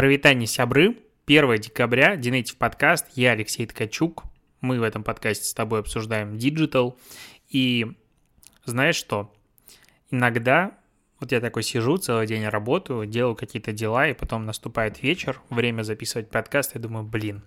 Прывітанне, сябры, 1 декабря, Denative подкаст, я Алексей Ткачук. Мы в этом подкасте с тобой обсуждаем диджитал. И знаешь что? Иногда вот я такой сижу, целый день работаю, делаю какие-то дела, и потом наступает вечер, время записывать подкаст, и думаю, блин,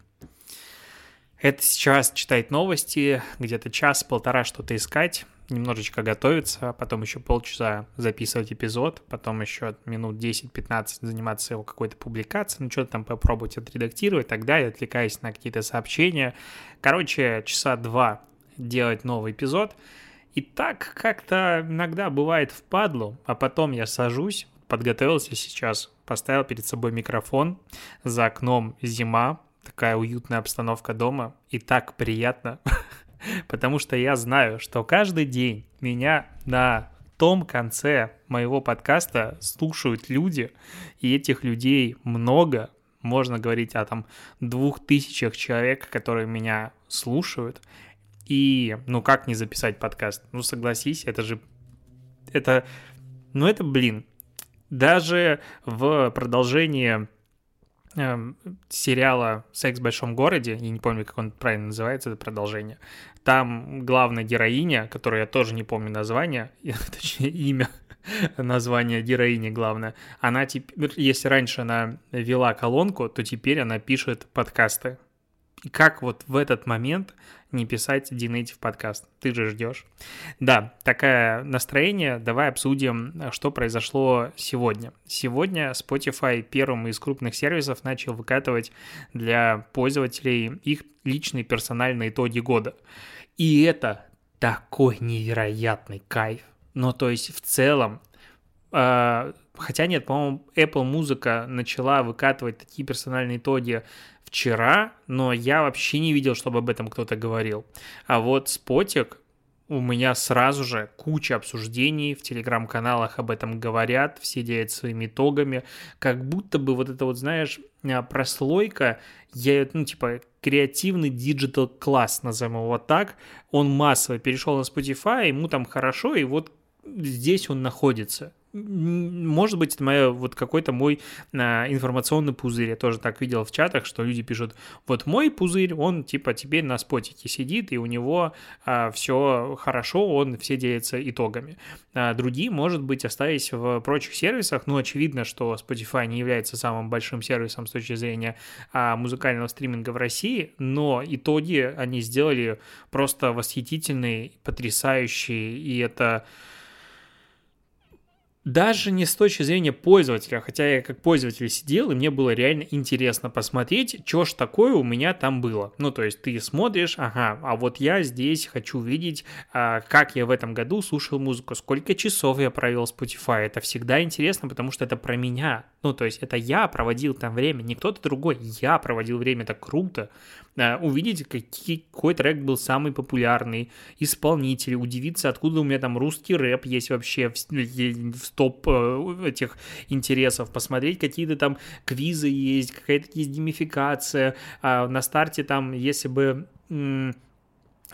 это сейчас читать новости, где-то час-полтора что-то искать, немножечко готовиться, а потом еще полчаса записывать эпизод, потом еще минут 10-15 заниматься его какой-то публикацией, ну что-то там попробовать отредактировать, тогда я отвлекаюсь на какие-то сообщения. Короче, часа два делать новый эпизод. И так как-то иногда бывает впадлу, а потом я сажусь, подготовился сейчас, поставил перед собой микрофон, за окном зима, такая уютная обстановка дома, и так приятно. потому что я знаю, что каждый день меня на том конце моего подкаста слушают люди, и этих людей много, можно говорить о там двух тысячах человек, которые меня слушают, и ну как не записать подкаст? Ну согласись, это же, это, ну это, блин, даже в продолжении э, сериала «Секс в большом городе», я не помню, как он правильно называется, это продолжение, там главная героиня, которую я тоже не помню название, точнее имя, название героини главное, она теперь, если раньше она вела колонку, то теперь она пишет подкасты. Как вот в этот момент не писать Dinative подкаст? Ты же ждешь. Да, такое настроение. Давай обсудим, что произошло сегодня. Сегодня Spotify первым из крупных сервисов начал выкатывать для пользователей их личные персональные итоги года. И это такой невероятный кайф. Ну, то есть в целом, э, хотя нет, по-моему, Apple Музыка начала выкатывать такие персональные итоги вчера, но я вообще не видел, чтобы об этом кто-то говорил. А вот Спотик у меня сразу же куча обсуждений, в телеграм-каналах об этом говорят, все делятся своими итогами, как будто бы вот это вот, знаешь, а, прослойка, я, ну, типа, креативный digital класс, назовем его так, он массово перешел на Spotify, ему там хорошо, и вот здесь он находится может быть, это моя, вот какой-то мой а, информационный пузырь. Я тоже так видел в чатах, что люди пишут, вот мой пузырь, он типа теперь на спотике сидит, и у него а, все хорошо, он все делится итогами. А другие, может быть, остались в прочих сервисах, ну, очевидно, что Spotify не является самым большим сервисом с точки зрения а, музыкального стриминга в России, но итоги они сделали просто восхитительные, потрясающие, и это даже не с точки зрения пользователя, хотя я как пользователь сидел, и мне было реально интересно посмотреть, что ж такое у меня там было. Ну, то есть ты смотришь, ага, а вот я здесь хочу видеть, а, как я в этом году слушал музыку, сколько часов я провел в Spotify. Это всегда интересно, потому что это про меня. Ну, то есть это я проводил там время, не кто-то другой, я проводил время, это круто. А, увидеть, какие, какой трек был самый популярный, исполнитель, удивиться, откуда у меня там русский рэп есть вообще в, в топ э, этих интересов, посмотреть, какие-то там квизы есть, какая-то есть геймификация. А на старте там, если бы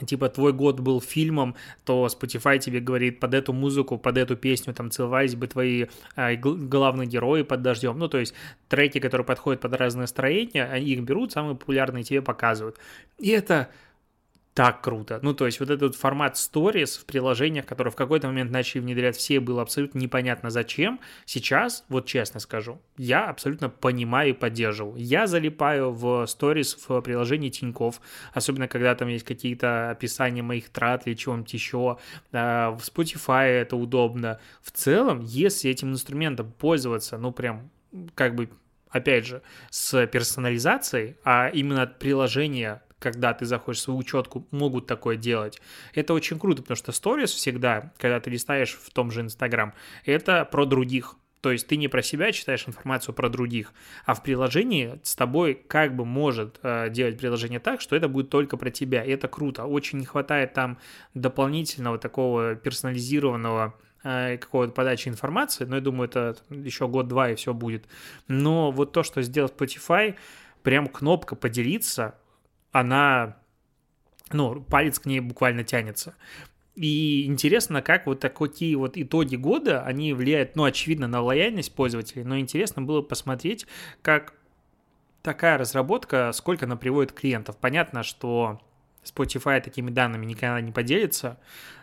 типа твой год был фильмом, то Spotify тебе говорит под эту музыку, под эту песню там целовались бы твои э, главные герои под дождем. Ну, то есть треки, которые подходят под разные настроения, они их берут, самые популярные тебе показывают. И это так круто. Ну, то есть вот этот формат stories в приложениях, которые в какой-то момент начали внедрять все, было абсолютно непонятно зачем. Сейчас, вот честно скажу, я абсолютно понимаю и поддерживаю. Я залипаю в stories в приложении Тиньков, особенно когда там есть какие-то описания моих трат или чего-нибудь еще. А, в Spotify это удобно. В целом, если этим инструментом пользоваться, ну, прям как бы опять же, с персонализацией, а именно приложение когда ты заходишь в свою учетку, могут такое делать. Это очень круто, потому что сторис всегда, когда ты листаешь в том же Инстаграм, это про других. То есть ты не про себя читаешь информацию про других, а в приложении с тобой как бы может э, делать приложение так, что это будет только про тебя. И это круто. Очень не хватает там дополнительного такого персонализированного э, какого-то подачи информации, но я думаю, это еще год-два и все будет. Но вот то, что сделал Spotify, прям кнопка поделиться, она, ну, палец к ней буквально тянется. И интересно, как вот такие вот итоги года, они влияют, ну, очевидно, на лояльность пользователей, но интересно было посмотреть, как такая разработка, сколько она приводит клиентов. Понятно, что Spotify такими данными никогда не поделится,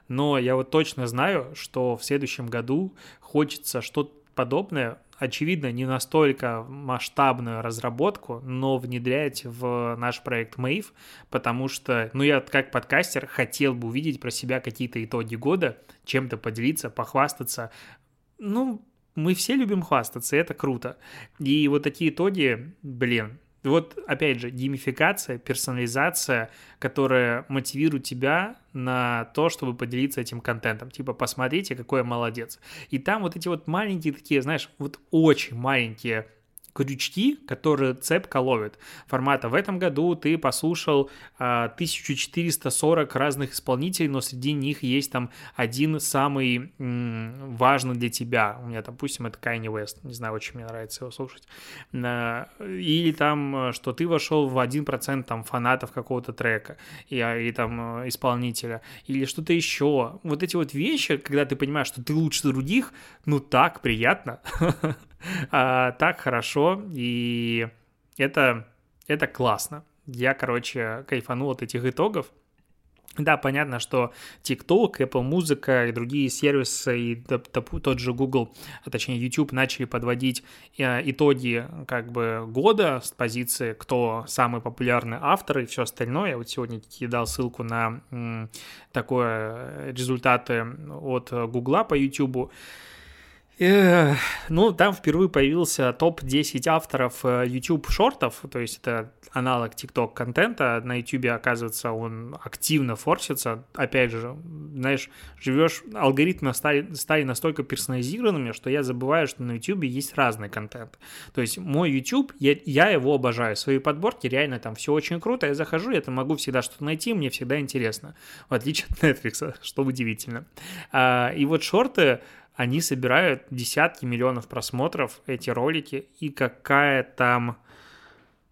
но я вот точно знаю, что в следующем году хочется что-то подобное, очевидно, не настолько масштабную разработку, но внедрять в наш проект Mave, потому что, ну, я как подкастер хотел бы увидеть про себя какие-то итоги года, чем-то поделиться, похвастаться. Ну, мы все любим хвастаться, это круто. И вот такие итоги, блин, вот, опять же, геймификация, персонализация, которая мотивирует тебя на то, чтобы поделиться этим контентом. Типа, посмотрите, какой я молодец. И там вот эти вот маленькие такие, знаешь, вот очень маленькие крючки, которые цепка ловит. Формата в этом году ты послушал а, 1440 разных исполнителей, но среди них есть там один самый м, важный для тебя. У меня, допустим, это Kanye West. Не знаю, очень мне нравится его слушать. А, или там, что ты вошел в 1% там фанатов какого-то трека и, а, и там э, исполнителя. Или что-то еще. Вот эти вот вещи, когда ты понимаешь, что ты лучше других, ну так приятно. а, так хорошо, и это, это классно. Я, короче, кайфанул от этих итогов. Да, понятно, что TikTok, Apple Музыка и другие сервисы, и тот же Google, а точнее YouTube, начали подводить э, итоги как бы года с позиции, кто самый популярный автор и все остальное. Я вот сегодня кидал ссылку на такое результаты от Google по YouTube. Ну, там впервые появился топ-10 авторов э, YouTube шортов, то есть это аналог TikTok контента. На YouTube, оказывается, он активно форсится. Опять же, знаешь, живешь, алгоритмы стали, стали настолько персонализированными, что я забываю, что на YouTube есть разный контент. То есть мой YouTube, я, я его обожаю. Свои подборки реально там все очень круто. Я захожу, я там могу всегда что-то найти, мне всегда интересно. В отличие от Netflix, что удивительно. А, и вот шорты они собирают десятки миллионов просмотров, эти ролики, и какая там...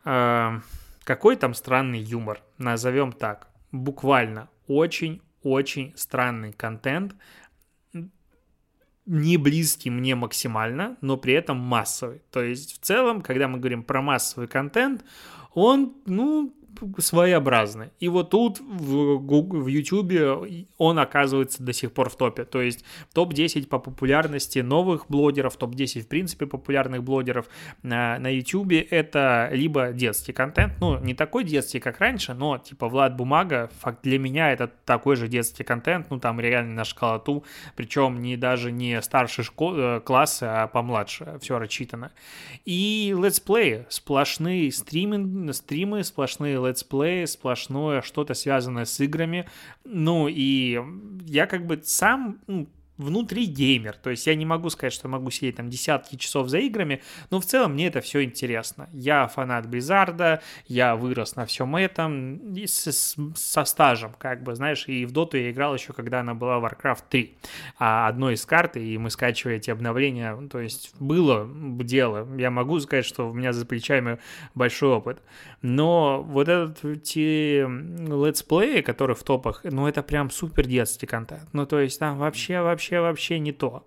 Э, какой там странный юмор, назовем так. Буквально очень-очень странный контент, не близкий мне максимально, но при этом массовый. То есть в целом, когда мы говорим про массовый контент, он, ну, своеобразный. И вот тут в, Google, в YouTube он оказывается до сих пор в топе. То есть топ-10 по популярности новых блогеров, топ-10 в принципе популярных блогеров на, на YouTube это либо детский контент, ну не такой детский, как раньше, но типа Влад Бумага, факт для меня это такой же детский контент, ну там реально на школоту, причем не даже не старший школ, э, классы, а помладше, все рассчитано. И летсплеи, сплошные стриминг, стримы, сплошные летсплей, сплошное что-то связанное с играми. Ну и я как бы сам ну, внутри геймер. То есть я не могу сказать, что могу сидеть там десятки часов за играми, но в целом мне это все интересно. Я фанат Blizzard, я вырос на всем этом и с, со стажем, как бы, знаешь, и в Доту я играл еще, когда она была Warcraft 3, а одной из карт, и мы скачивали эти обновления, то есть было дело. Я могу сказать, что у меня за плечами большой опыт. Но вот этот те летсплеи, которые в топах, ну это прям супер детский контент. Ну то есть там вообще, вообще вообще, вообще не то.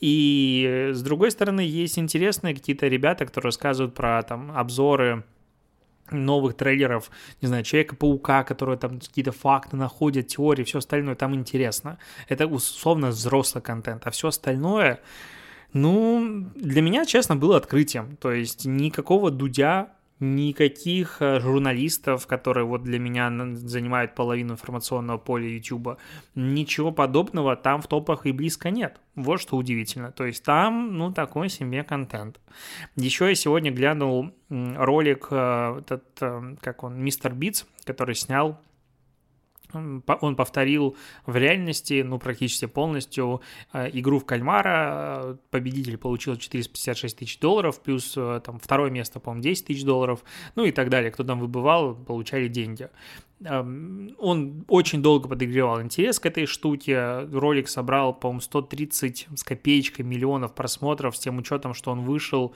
И с другой стороны, есть интересные какие-то ребята, которые рассказывают про там обзоры новых трейлеров, не знаю, Человека-паука, которые там какие-то факты находят, теории, все остальное, там интересно. Это условно взрослый контент, а все остальное, ну, для меня, честно, было открытием. То есть никакого Дудя никаких э, журналистов, которые вот для меня занимают половину информационного поля YouTube, ничего подобного там в топах и близко нет. Вот что удивительно. То есть там, ну, такой себе контент. Еще я сегодня глянул ролик, э, этот, э, как он, Мистер Битс, который снял он повторил в реальности, ну, практически полностью э, игру в кальмара. Победитель получил 456 тысяч долларов, плюс э, там второе место, по-моему, 10 тысяч долларов, ну и так далее. Кто там выбывал, получали деньги. Эм, он очень долго подогревал интерес к этой штуке. Ролик собрал, по-моему, 130 с копеечкой миллионов просмотров, с тем учетом, что он вышел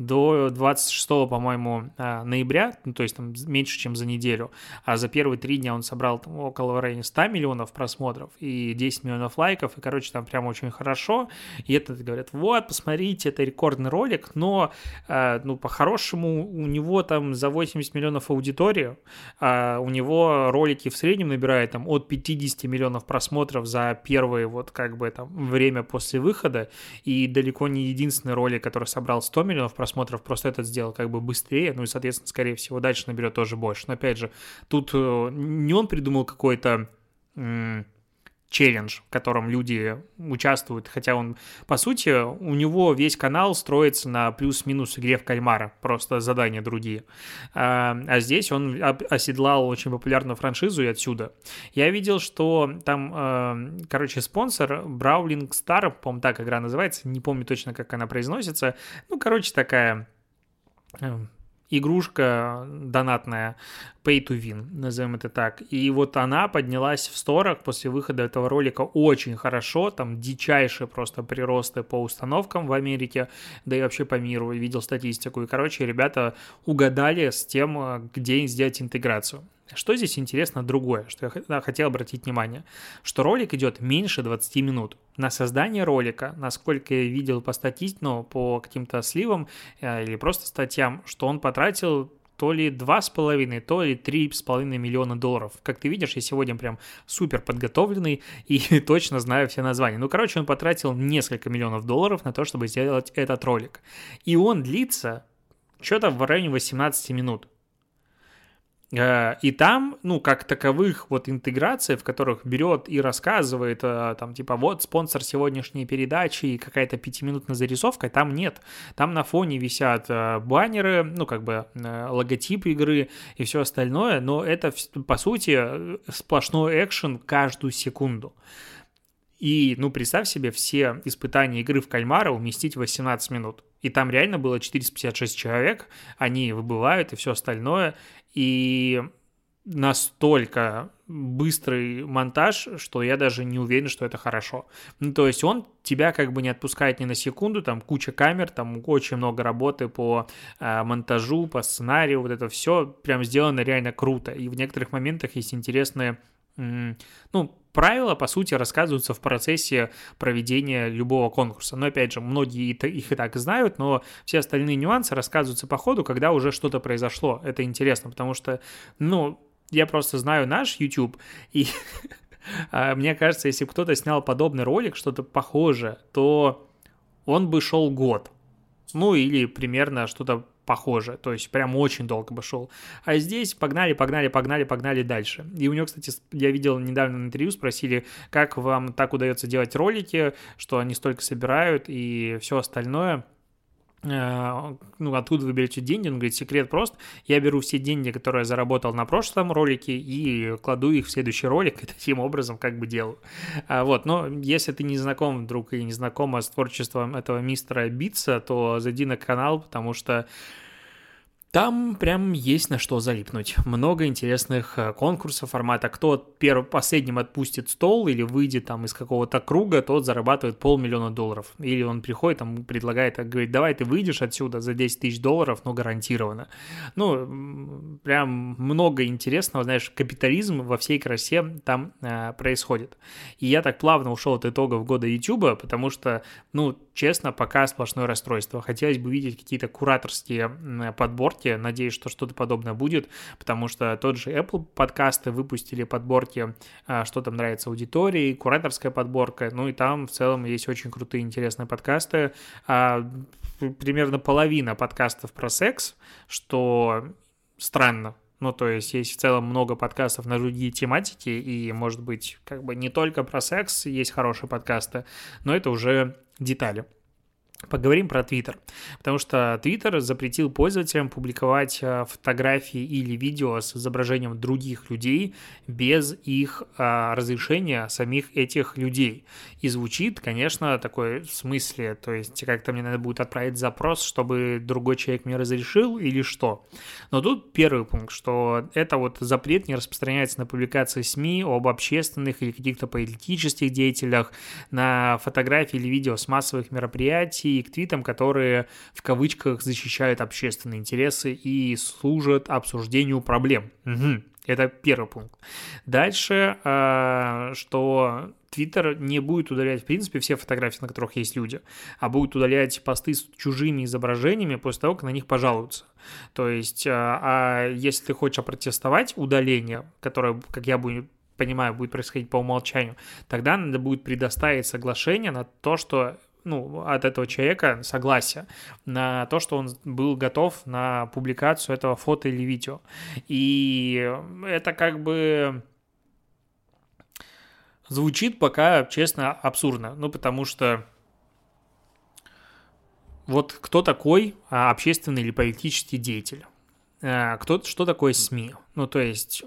до 26, по-моему, а, ноября, ну, то есть там меньше, чем за неделю, а за первые три дня он собрал там, около в районе 100 миллионов просмотров и 10 миллионов лайков, и, короче, там прям очень хорошо, и это говорят, вот, посмотрите, это рекордный ролик, но, а, ну, по-хорошему, у него там за 80 миллионов аудитории, а у него ролики в среднем набирают там от 50 миллионов просмотров за первое вот как бы там время после выхода, и далеко не единственный ролик, который собрал 100 миллионов просмотров, просто этот сделал как бы быстрее, ну и, соответственно, скорее всего, дальше наберет тоже больше. Но, опять же, тут э, не он придумал какой-то челлендж, в котором люди участвуют, хотя он, по сути, у него весь канал строится на плюс-минус игре в кальмара, просто задания другие. А, а здесь он оседлал очень популярную франшизу и отсюда. Я видел, что там, э, короче, спонсор Браулинг Star, по-моему, так игра называется, не помню точно, как она произносится, ну, короче, такая э, игрушка донатная, pay to win, назовем это так. И вот она поднялась в сторок после выхода этого ролика очень хорошо, там дичайшие просто приросты по установкам в Америке, да и вообще по миру, видел статистику. И, короче, ребята угадали с тем, где сделать интеграцию. Что здесь интересно другое, что я хотел обратить внимание, что ролик идет меньше 20 минут. На создание ролика, насколько я видел по статистике, ну, по каким-то сливам э, или просто статьям, что он потратил то ли 2,5, то ли 3,5 миллиона долларов. Как ты видишь, я сегодня прям супер подготовленный и точно знаю все названия. Ну, короче, он потратил несколько миллионов долларов на то, чтобы сделать этот ролик. И он длится что-то в районе 18 минут. Э, и там, ну, как таковых вот интеграций, в которых берет и рассказывает, э, там, типа, вот спонсор сегодняшней передачи и какая-то пятиминутная зарисовка, там нет. Там на фоне висят э, баннеры, ну, как бы логотип игры и все остальное, но это, по сути, сплошной экшен каждую секунду. И, ну, представь себе, все испытания игры в кальмара уместить в 18 минут. И там реально было 456 человек, они выбывают и все остальное. И настолько быстрый монтаж, что я даже не уверен, что это хорошо. Ну, то есть он тебя как бы не отпускает ни на секунду, там куча камер, там очень много работы по э, монтажу, по сценарию, вот это все прям сделано реально круто. И в некоторых моментах есть интересные ну, правила, по сути, рассказываются в процессе проведения любого конкурса. Но, опять же, многие их и так знают, но все остальные нюансы рассказываются по ходу, когда уже что-то произошло. Это интересно, потому что, ну, я просто знаю наш YouTube, и а, мне кажется, если кто-то снял подобный ролик, что-то похожее, то он бы шел год. Ну, или примерно что-то похоже, то есть прям очень долго бы шел. А здесь погнали, погнали, погнали, погнали дальше. И у него, кстати, я видел недавно на интервью, спросили, как вам так удается делать ролики, что они столько собирают и все остальное – ну, откуда вы берете деньги? Он говорит, секрет прост. Я беру все деньги, которые я заработал на прошлом ролике, и кладу их в следующий ролик, и таким образом как бы делаю. А, вот, но если ты не знаком вдруг и не знакома с творчеством этого мистера Битса, то зайди на канал, потому что там прям есть на что залипнуть. Много интересных э, конкурсов формата. Кто первым, последним отпустит стол или выйдет там из какого-то круга, тот зарабатывает полмиллиона долларов. Или он приходит, там предлагает, говорит, давай ты выйдешь отсюда за 10 тысяч долларов, но гарантированно. Ну, прям много интересного, знаешь, капитализм во всей красе там э, происходит. И я так плавно ушел от итогов года YouTube, потому что, ну, честно, пока сплошное расстройство. Хотелось бы видеть какие-то кураторские подборки, подборки. Надеюсь, что что-то подобное будет, потому что тот же Apple подкасты выпустили подборки, а, что там нравится аудитории, кураторская подборка, ну и там в целом есть очень крутые, интересные подкасты. А, примерно половина подкастов про секс, что странно, ну, то есть есть в целом много подкастов на другие тематики, и, может быть, как бы не только про секс есть хорошие подкасты, но это уже детали. Поговорим про Twitter, потому что Twitter запретил пользователям публиковать э, фотографии или видео с изображением других людей без их а, разрешения самих этих людей. И звучит, конечно, такой в смысле, то есть как-то мне надо будет отправить запрос, чтобы другой человек мне разрешил или что. Но тут первый пункт, что это вот запрет не распространяется на публикации СМИ об общественных или каких-то политических деятелях, на фотографии или видео с массовых мероприятий, и к твитам, которые в кавычках защищают общественные интересы и служат обсуждению проблем. Угу. Это первый пункт. Дальше, э, что Твиттер не будет удалять, в принципе, все фотографии, на которых есть люди, а будет удалять посты с чужими изображениями после того, как на них пожалуются. То есть, э, а если ты хочешь опротестовать удаление, которое, как я буду понимаю, будет происходить по умолчанию, тогда надо будет предоставить соглашение на то, что ну, от этого человека согласие на то, что он был готов на публикацию этого фото или видео. И это как бы звучит пока, честно, абсурдно. Ну, потому что вот кто такой а, общественный или политический деятель? А, кто, что такое СМИ? Ну, то есть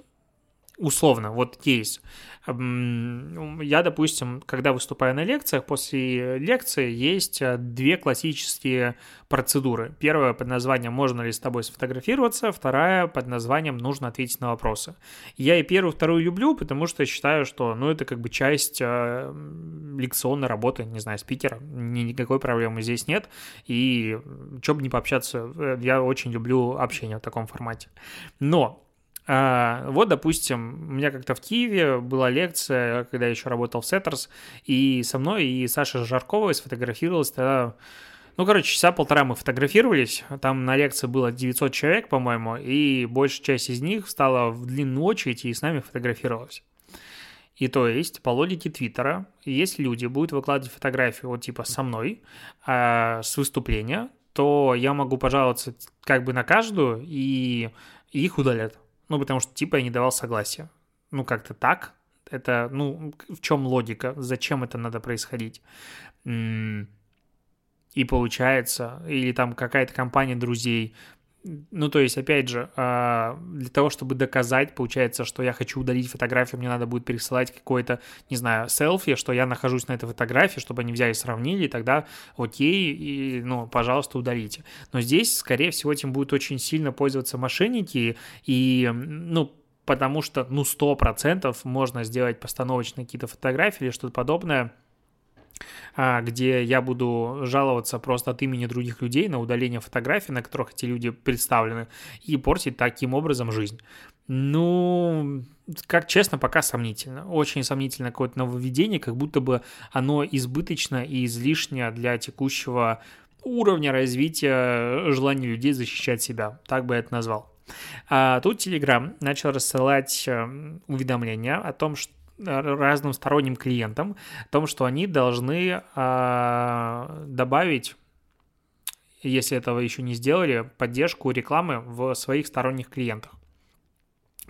условно, вот кейс. Я, допустим, когда выступаю на лекциях, после лекции есть э, две классические процедуры. Первая под названием «Можно ли с тобой сфотографироваться?», вторая под названием «Нужно ответить на вопросы». Я и первую, вторую люблю, потому что считаю, что ну, это как бы часть э, лекционной работы, не знаю, спикера. Ни, никакой проблемы здесь нет. И что бы не пообщаться, э, я очень люблю общение в таком формате. Но вот, допустим, у меня как-то в Киеве была лекция, когда я еще работал в Сеттерс, и со мной и Саша Жарковой сфотографировалась тогда... Ну, короче, часа полтора мы фотографировались. Там на лекции было 900 человек, по-моему, и большая часть из них встала в длинную очередь и с нами фотографировалась. И то есть, по логике Твиттера, если люди будут выкладывать фотографию вот типа со мной э, с выступления, то я могу пожаловаться как бы на каждую, и их удалят. Ну, потому что типа я не давал согласия. Ну, как-то так. Это, ну, в чем логика? Зачем это надо происходить? И получается, или там какая-то компания друзей ну, то есть, опять же, а, для того, чтобы доказать, получается, что я хочу удалить фотографию, мне надо будет пересылать какой-то, не знаю, селфи, что я нахожусь на этой фотографии, чтобы они взяли и сравнили, и тогда окей, и, ну, пожалуйста, удалите. Но здесь, скорее всего, этим будут очень сильно пользоваться мошенники, и, ну, потому что, ну, 100% можно сделать постановочные какие-то фотографии или что-то подобное – где я буду жаловаться просто от имени других людей на удаление фотографий, на которых эти люди представлены, и портить таким образом жизнь. Ну, как честно, пока сомнительно. Очень сомнительно какое-то нововведение, как будто бы оно избыточно и излишне для текущего уровня развития желания людей защищать себя. Так бы я это назвал. А тут Telegram начал рассылать э, уведомления о том, что разным сторонним клиентам о том, что они должны э, добавить, если этого еще не сделали, поддержку рекламы в своих сторонних клиентах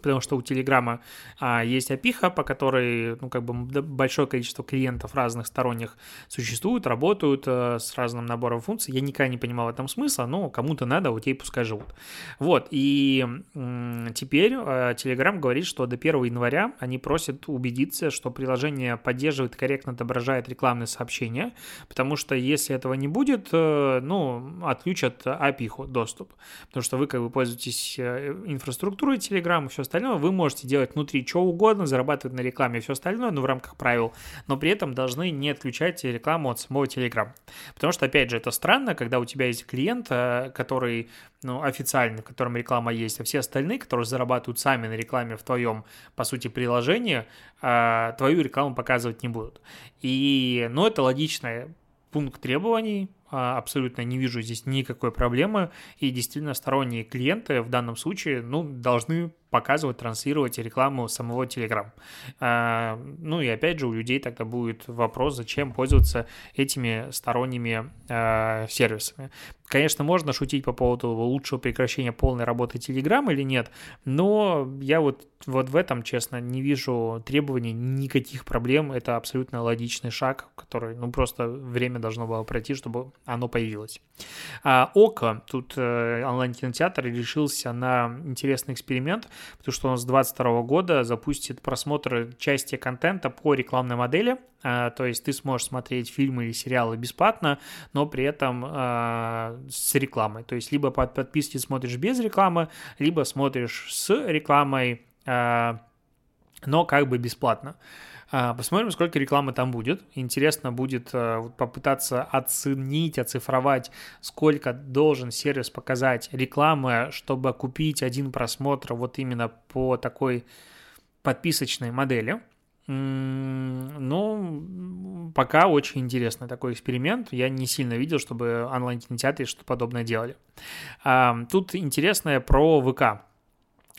потому что у Телеграма а, есть опиха, по которой, ну, как бы большое количество клиентов разных сторонних существуют, работают а, с разным набором функций. Я никогда не понимал в этом смысла, но кому-то надо, у тебя пускай живут. Вот, и м- теперь а, Telegram говорит, что до 1 января они просят убедиться, что приложение поддерживает, корректно отображает рекламные сообщения, потому что если этого не будет, а, ну, отключат опиху доступ, потому что вы как бы пользуетесь э, инфраструктурой Telegram и все остальное, вы можете делать внутри что угодно, зарабатывать на рекламе и все остальное, но в рамках правил, но при этом должны не отключать рекламу от самого Telegram. Потому что, опять же, это странно, когда у тебя есть клиент, э, который, ну, официальный, в котором реклама есть, а все остальные, которые зарабатывают сами на рекламе в твоем, по сути, приложении, э, твою рекламу показывать не будут. И, ну, это логичный пункт требований, а, абсолютно не вижу здесь никакой проблемы, и действительно сторонние клиенты в данном случае, ну, должны показывать, транслировать рекламу самого Telegram. А, ну и опять же у людей тогда будет вопрос, зачем пользоваться этими сторонними а, сервисами. Конечно, можно шутить по поводу лучшего прекращения полной работы Telegram или нет, но я вот, вот в этом, честно, не вижу требований, никаких проблем. Это абсолютно логичный шаг, который, ну, просто время должно было пройти, чтобы оно появилось. А Око, тут э, онлайн-кинотеатр решился на интересный эксперимент – потому что он с 2022 года запустит просмотр части контента по рекламной модели, а, то есть ты сможешь смотреть фильмы или сериалы бесплатно, но при этом э, с рекламой. То есть либо под подписке смотришь без рекламы, либо смотришь с рекламой, э, но как бы бесплатно. А, посмотрим, сколько рекламы там будет. Интересно будет э, попытаться оценить, оцифровать, сколько должен сервис показать рекламы, чтобы купить один просмотр вот именно по такой подписочной модели. Ну, пока очень интересный такой эксперимент. Я не сильно видел, чтобы онлайн-кинотеатры что-то подобное делали. Тут интересное про ВК.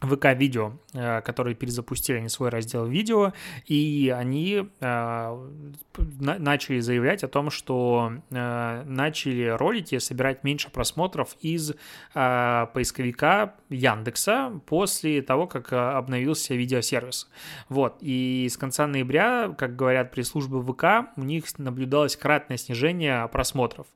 ВК-видео, э, которые перезапустили они свой раздел видео, и они э, начали заявлять о том, что э, начали ролики собирать меньше просмотров из поисковика Яндекса после того, как обновился видеосервис. Вот, и с конца ноября, как говорят пресс-службы ВК, у них наблюдалось кратное снижение просмотров.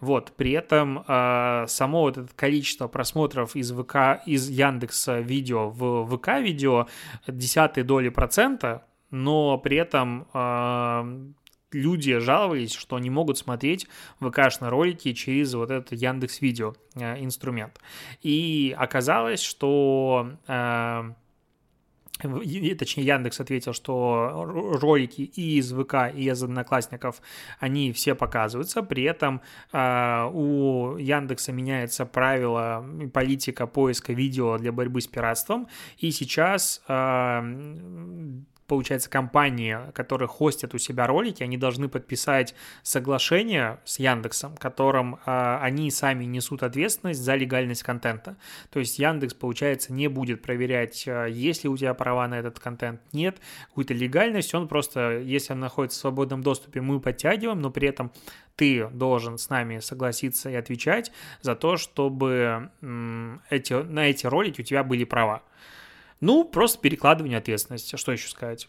Вот, при этом само вот это количество просмотров из ВК, из Яндекса видео видео в ВК-видео десятой доли процента, но при этом э, люди жаловались, что не могут смотреть ВК-шные ролики через вот этот Яндекс Видео э, инструмент. И оказалось, что э, точнее, Яндекс ответил, что ролики и из ВК, и из Одноклассников, они все показываются, при этом э, у Яндекса меняется правило, политика поиска видео для борьбы с пиратством, и сейчас э, получается, компании, которые хостят у себя ролики, они должны подписать соглашение с Яндексом, которым э, они сами несут ответственность за легальность контента. То есть Яндекс, получается, не будет проверять, э, есть ли у тебя права на этот контент, нет, какую-то легальность, он просто, если он находится в свободном доступе, мы подтягиваем, но при этом ты должен с нами согласиться и отвечать за то, чтобы эти, на эти ролики у тебя были права. Ну, просто перекладывание ответственности. Что еще сказать?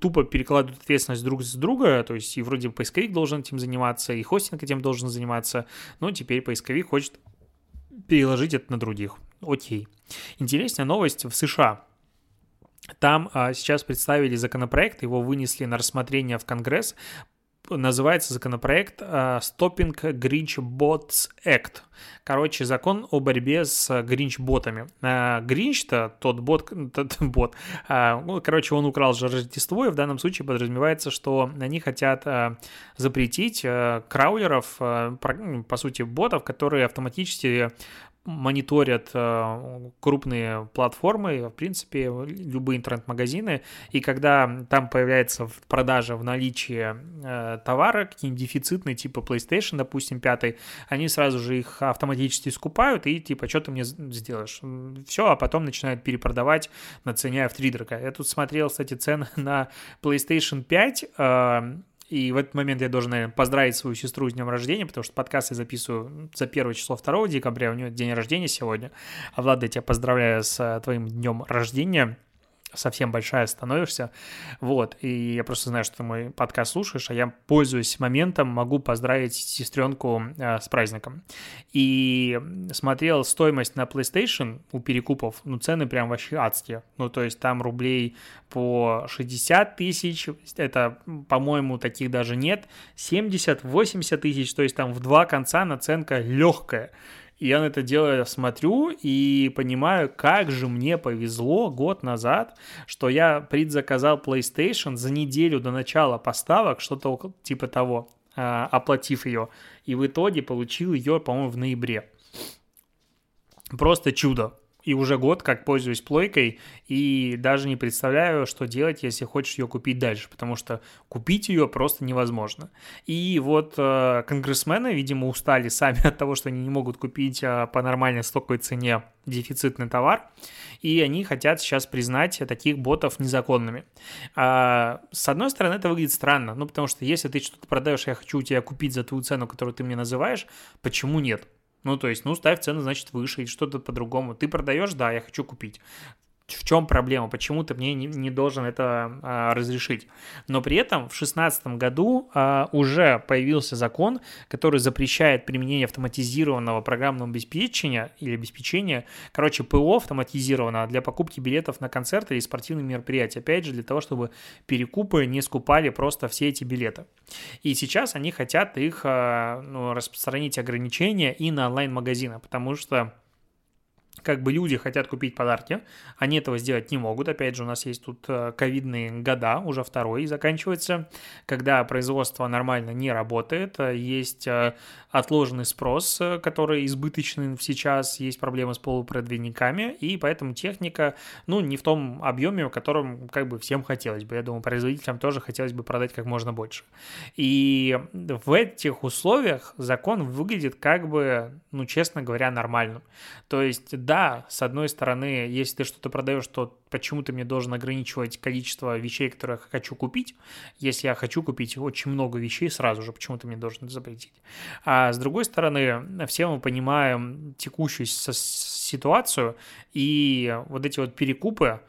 тупо перекладывают ответственность друг с друга, то есть и вроде поисковик должен этим заниматься, и хостинг этим должен заниматься, но теперь поисковик хочет переложить это на других. Окей. Интересная новость в США. Там а, сейчас представили законопроект, его вынесли на рассмотрение в Конгресс называется законопроект uh, Stopping Grinch Bots Act. Короче, закон о борьбе с гринч-ботами. Гринч-то, тот бот, тот бот, uh, короче, он украл же Рождество, и в данном случае подразумевается, что они хотят запретить краулеров, по сути, ботов, которые автоматически мониторят э, крупные платформы, в принципе, любые интернет-магазины, и когда там появляется в продаже в наличии э, товара, какие-нибудь дефицитные, типа PlayStation, допустим, 5, они сразу же их автоматически скупают и типа, что ты мне сделаешь? Все, а потом начинают перепродавать на цене в 3 Я тут смотрел, кстати, цены на PlayStation 5, и в этот момент я должен, наверное, поздравить свою сестру с днем рождения, потому что подкаст я записываю за первое число 2 декабря, у нее день рождения сегодня. А, Влад, я тебя поздравляю с э, твоим днем рождения совсем большая становишься, вот, и я просто знаю, что ты мой подкаст слушаешь, а я, пользуюсь моментом, могу поздравить сестренку э, с праздником. И смотрел стоимость на PlayStation у перекупов, ну, цены прям вообще адские, ну, то есть там рублей по 60 тысяч, это, по-моему, таких даже нет, 70-80 тысяч, то есть там в два конца наценка легкая, я на это дело смотрю и понимаю, как же мне повезло год назад, что я предзаказал PlayStation за неделю до начала поставок, что-то типа того, а, оплатив ее. И в итоге получил ее, по-моему, в ноябре. Просто чудо и уже год как пользуюсь плойкой, и даже не представляю, что делать, если хочешь ее купить дальше, потому что купить ее просто невозможно. И вот э, конгрессмены, видимо, устали сами от того, что они не могут купить э, по нормальной стоковой цене дефицитный товар, и они хотят сейчас признать таких ботов незаконными. А, с одной стороны, это выглядит странно, ну, потому что если ты что-то продаешь, я хочу у тебя купить за твою цену, которую ты мне называешь, почему нет? Ну, то есть, ну, ставь цену, значит, выше, и что-то по-другому. Ты продаешь, да, я хочу купить в чем проблема, почему ты мне не, не должен это а, разрешить. Но при этом в 2016 году а, уже появился закон, который запрещает применение автоматизированного программного обеспечения или обеспечения, короче, ПО автоматизированного для покупки билетов на концерты или спортивные мероприятия. Опять же, для того, чтобы перекупы не скупали просто все эти билеты. И сейчас они хотят их а, ну, распространить ограничения и на онлайн-магазины, потому что как бы люди хотят купить подарки, они этого сделать не могут. Опять же, у нас есть тут э, ковидные года, уже второй заканчивается, когда производство нормально не работает, э, есть э, отложенный спрос, который избыточный сейчас, есть проблемы с полупроводниками, и поэтому техника, ну, не в том объеме, в котором как бы всем хотелось бы. Я думаю, производителям тоже хотелось бы продать как можно больше. И в этих условиях закон выглядит как бы, ну, честно говоря, нормальным. То есть, да, с одной стороны, если ты что-то продаешь, то почему ты мне должен ограничивать количество вещей, которые я хочу купить, если я хочу купить очень много вещей сразу же, почему ты мне должен запретить? А с другой стороны, все мы понимаем текущую ситуацию, и вот эти вот перекупы,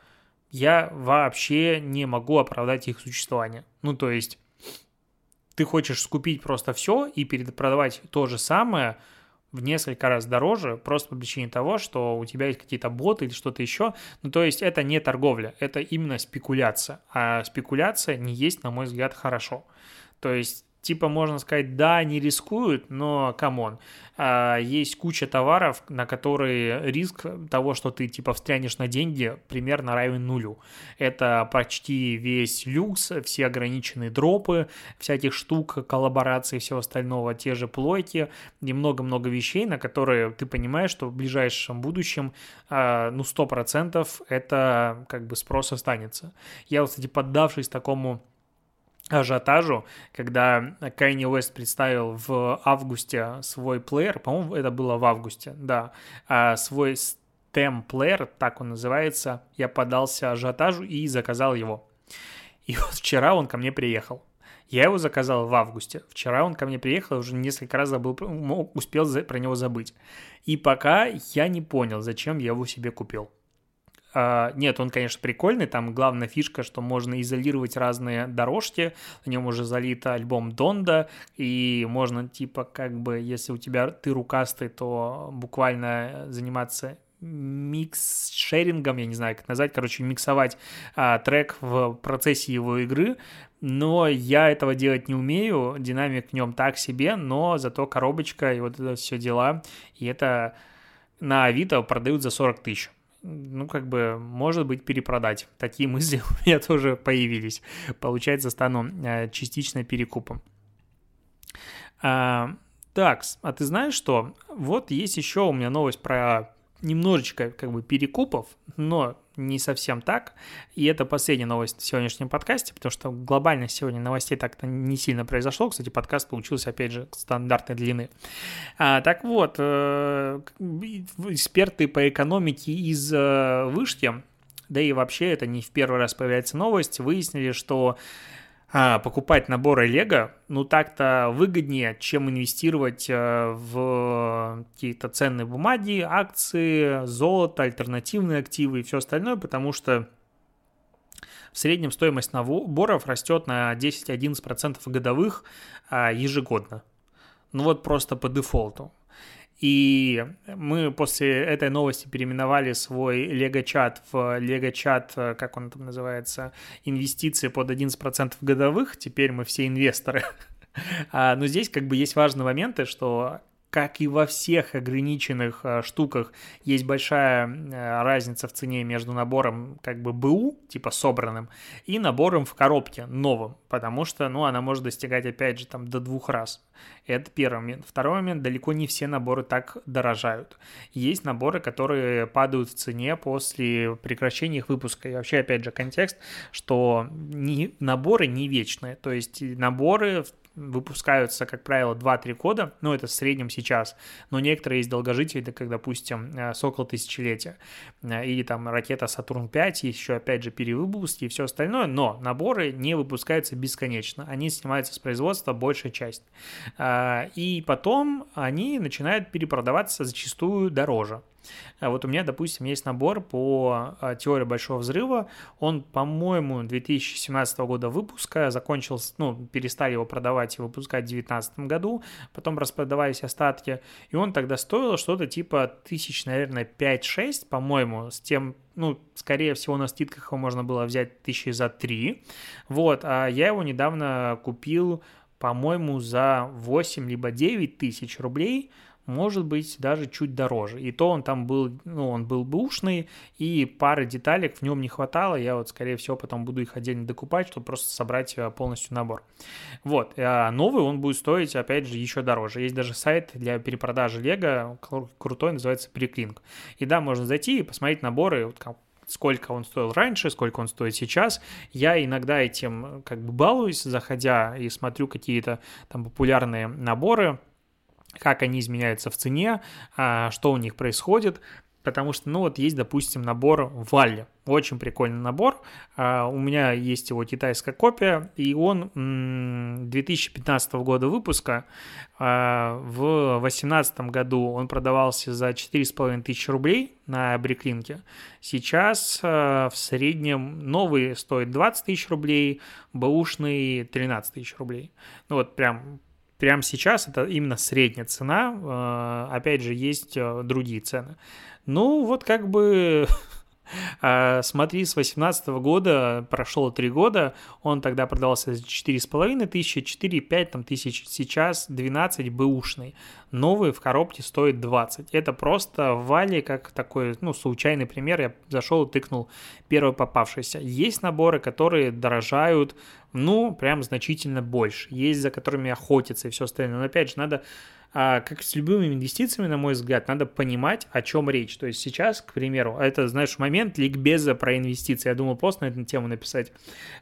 я вообще не могу оправдать их существование. Ну, то есть, ты хочешь скупить просто все и перепродавать то же самое – в несколько раз дороже, просто по причине того, что у тебя есть какие-то боты или что-то еще. Ну, то есть это не торговля, это именно спекуляция. А спекуляция не есть, на мой взгляд, хорошо. То есть типа можно сказать, да, они рискуют, но come on, а, есть куча товаров, на которые риск того, что ты типа встрянешь на деньги, примерно равен нулю. Это почти весь люкс, все ограниченные дропы, всяких штук, коллабораций и всего остального, те же плойки и много-много вещей, на которые ты понимаешь, что в ближайшем будущем, а, ну, 100% это как бы спрос останется. Я, вот, кстати, поддавшись такому ажиотажу, когда Kanye West представил в августе свой плеер, по-моему, это было в августе, да, а свой STEM плеер, так он называется, я подался ажиотажу и заказал его. И вот вчера он ко мне приехал. Я его заказал в августе. Вчера он ко мне приехал, уже несколько раз забыл, успел про него забыть. И пока я не понял, зачем я его себе купил. Uh, нет, он, конечно, прикольный, там главная фишка, что можно изолировать разные дорожки, на нем уже залит альбом Донда, и можно, типа, как бы, если у тебя ты рукастый, то буквально заниматься микс-шерингом, я не знаю, как назвать, короче, миксовать а, трек в процессе его игры, но я этого делать не умею, динамик в нем так себе, но зато коробочка и вот это все дела, и это на Авито продают за 40 тысяч ну, как бы, может быть, перепродать. Такие мысли у меня тоже появились. Получается, стану э, частично перекупом. А, так, а ты знаешь что? Вот есть еще у меня новость про немножечко как бы перекупов, но не совсем так. И это последняя новость в сегодняшнем подкасте, потому что глобально сегодня новостей так-то не сильно произошло. Кстати, подкаст получился, опять же, стандартной длины. А, так вот, э, эксперты по экономике из э, вышки, да и вообще это не в первый раз появляется новость, выяснили, что а, покупать наборы Лего, ну так-то выгоднее, чем инвестировать э, в какие-то ценные бумаги, акции, золото, альтернативные активы и все остальное, потому что в среднем стоимость наборов растет на 10-11% годовых а, ежегодно. Ну вот просто по дефолту. И мы после этой новости переименовали свой Лего-чат в Лего-чат, э, как он там называется, инвестиции под 11% годовых. Теперь мы все инвесторы. А, но здесь как бы есть важные моменты, что как и во всех ограниченных э, штуках, есть большая э, разница в цене между набором как бы БУ, типа собранным, и набором в коробке новым, потому что, ну, она может достигать, опять же, там до двух раз. Это первый момент. Второй момент, далеко не все наборы так дорожают. Есть наборы, которые падают в цене после прекращения их выпуска. И вообще, опять же, контекст, что не, наборы не вечные, то есть наборы выпускаются, как правило, 2-3 года, ну, это в среднем сейчас, но некоторые есть долгожители, как, допустим, э, Сокол Тысячелетия, э, или там ракета Сатурн-5, еще, опять же, перевыпуски и все остальное, но наборы не выпускаются бесконечно, они снимаются с производства большая часть, э, и потом они начинают перепродаваться зачастую дороже. А вот у меня, допустим, есть набор по а, теории Большого Взрыва. Он, по-моему, 2017 года выпуска, закончился, ну, перестали его продавать и выпускать в 2019 году, потом распродавались остатки, и он тогда стоил что-то типа тысяч, наверное, 5-6, по-моему, с тем, ну, скорее всего, на скидках его можно было взять тысячи за 3, вот, а я его недавно купил, по-моему, за 8 либо 9 тысяч рублей, может быть, даже чуть дороже. И то он там был, ну, он был бушный, и пары деталек в нем не хватало. Я вот, скорее всего, потом буду их отдельно докупать, чтобы просто собрать э, полностью набор. Вот. А новый он будет стоить, опять же, еще дороже. Есть даже сайт для перепродажи Лего, крутой, называется Приклинг. И да, можно зайти и посмотреть наборы, вот сколько он стоил раньше, сколько он стоит сейчас. Я иногда этим как бы балуюсь, заходя и смотрю какие-то там популярные наборы, как они изменяются в цене, а, что у них происходит. Потому что, ну вот есть, допустим, набор Валли. Очень прикольный набор. А, у меня есть его китайская копия, и он 2015 года выпуска. А, в 2018 году он продавался за 4,5 тысячи рублей на Бриклинке. Сейчас в среднем новый стоит 20 тысяч рублей, бэушный 13 тысяч рублей. Ну вот прям прямо сейчас это именно средняя цена. Э, опять же, есть э, другие цены. Ну, вот как бы смотри, с 2018 года прошло 3 года, он тогда продавался за 4,5 тысячи, 4,5 там, тысяч, сейчас 12 бэушный. Новый в коробке стоит 20. Это просто в как такой, ну, случайный пример, я зашел и тыкнул первый попавшийся. Есть наборы, которые дорожают, ну, прям значительно больше. Есть, за которыми охотятся и все остальное. Но опять же, надо а, как с любыми инвестициями, на мой взгляд, надо понимать, о чем речь. То есть сейчас, к примеру, это, знаешь, момент ликбеза про инвестиции. Я думал пост на эту тему написать.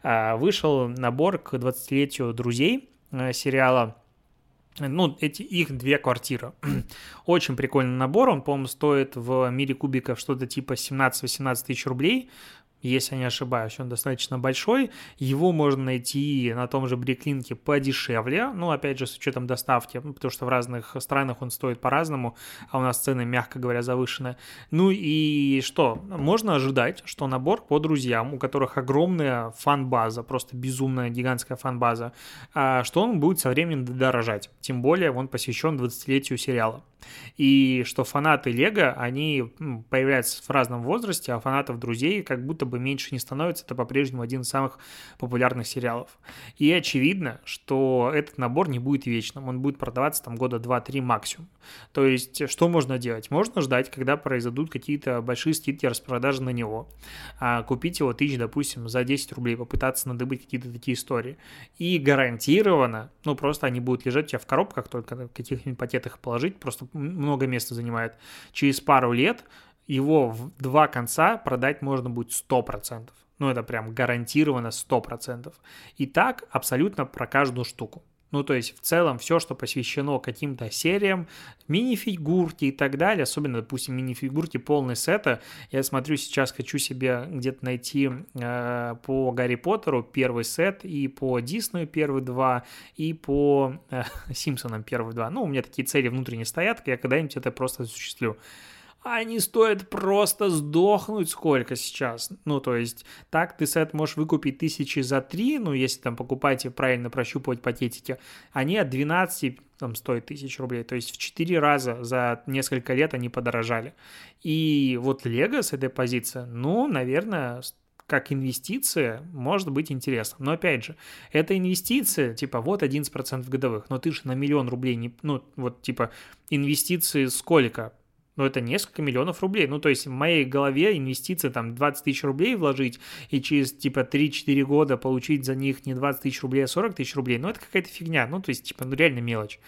А, вышел набор к 20-летию друзей а, сериала ну, эти, их две квартиры. Очень прикольный набор, он, по-моему, стоит в мире кубиков что-то типа 17-18 тысяч рублей если я не ошибаюсь, он достаточно большой. Его можно найти на том же Бриклинке подешевле, ну, опять же, с учетом доставки, ну, потому что в разных странах он стоит по-разному, а у нас цены, мягко говоря, завышены. Ну и что? Можно ожидать, что набор по друзьям, у которых огромная фан-база, просто безумная гигантская фан-база, а, что он будет со временем дорожать. Тем более он посвящен 20-летию сериала. И что фанаты Лего, они появляются в разном возрасте, а фанатов друзей как будто бы меньше не становится. Это по-прежнему один из самых популярных сериалов. И очевидно, что этот набор не будет вечным. Он будет продаваться там года 2-3 максимум. То есть, что можно делать? Можно ждать, когда произойдут какие-то большие скидки распродажи на него. А купить его тысяч, допустим, за 10 рублей, попытаться надобыть какие-то такие истории. И гарантированно, ну, просто они будут лежать у тебя в коробках, только в каких-нибудь пакетах положить, просто много места занимает. Через пару лет его в два конца продать можно будет 100%. Ну, это прям гарантированно 100%. И так абсолютно про каждую штуку. Ну, то есть, в целом, все, что посвящено каким-то сериям, мини-фигурки и так далее, особенно, допустим, мини-фигурки полный сета, я смотрю, сейчас хочу себе где-то найти э, по Гарри Поттеру первый сет, и по Диснею первый два, и по э, Симпсонам первый два. Ну, у меня такие цели внутренне стоят, я когда-нибудь это просто осуществлю они стоят просто сдохнуть сколько сейчас. Ну, то есть, так ты сет можешь выкупить тысячи за три, ну, если там покупаете правильно прощупывать пакетики, они от 12 там стоят тысяч рублей. То есть в 4 раза за несколько лет они подорожали. И вот Лего с этой позиции, ну, наверное, как инвестиция может быть интересно. Но опять же, это инвестиция, типа вот 11% годовых, но ты же на миллион рублей не, ну вот типа инвестиции сколько? Ну, это несколько миллионов рублей. Ну, то есть в моей голове инвестиции там 20 тысяч рублей вложить и через типа 3-4 года получить за них не 20 тысяч рублей, а 40 тысяч рублей, ну, это какая-то фигня. Ну, то есть, типа, ну, реально мелочь.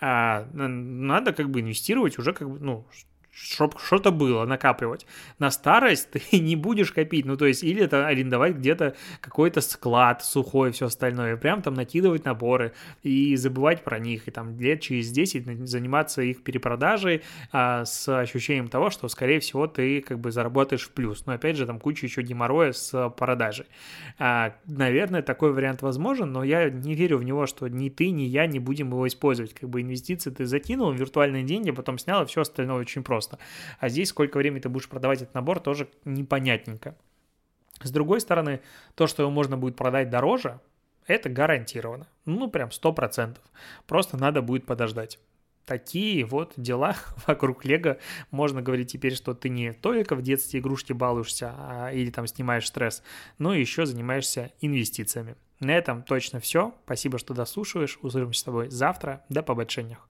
А, надо как бы инвестировать уже как бы, ну, чтобы что-то было, накапливать. На старость ты не будешь копить, ну, то есть, или это арендовать где-то какой-то склад сухой и все остальное, прям там накидывать наборы и забывать про них, и там лет через 10 заниматься их перепродажей а, с ощущением того, что, скорее всего, ты как бы заработаешь в плюс. Но, опять же, там куча еще геморроя с продажей. А, наверное, такой вариант возможен, но я не верю в него, что ни ты, ни я не будем его использовать. Как бы инвестиции ты закинул, виртуальные деньги, потом снял, и все остальное очень просто просто. А здесь сколько времени ты будешь продавать этот набор, тоже непонятненько. С другой стороны, то, что его можно будет продать дороже, это гарантированно. Ну, прям 100%. Просто надо будет подождать. Такие вот дела вокруг Лего. Можно говорить теперь, что ты не только в детстве игрушки балуешься а, или там снимаешь стресс, но еще занимаешься инвестициями. На этом точно все. Спасибо, что дослушиваешь. Услышимся с тобой завтра. До побочениях.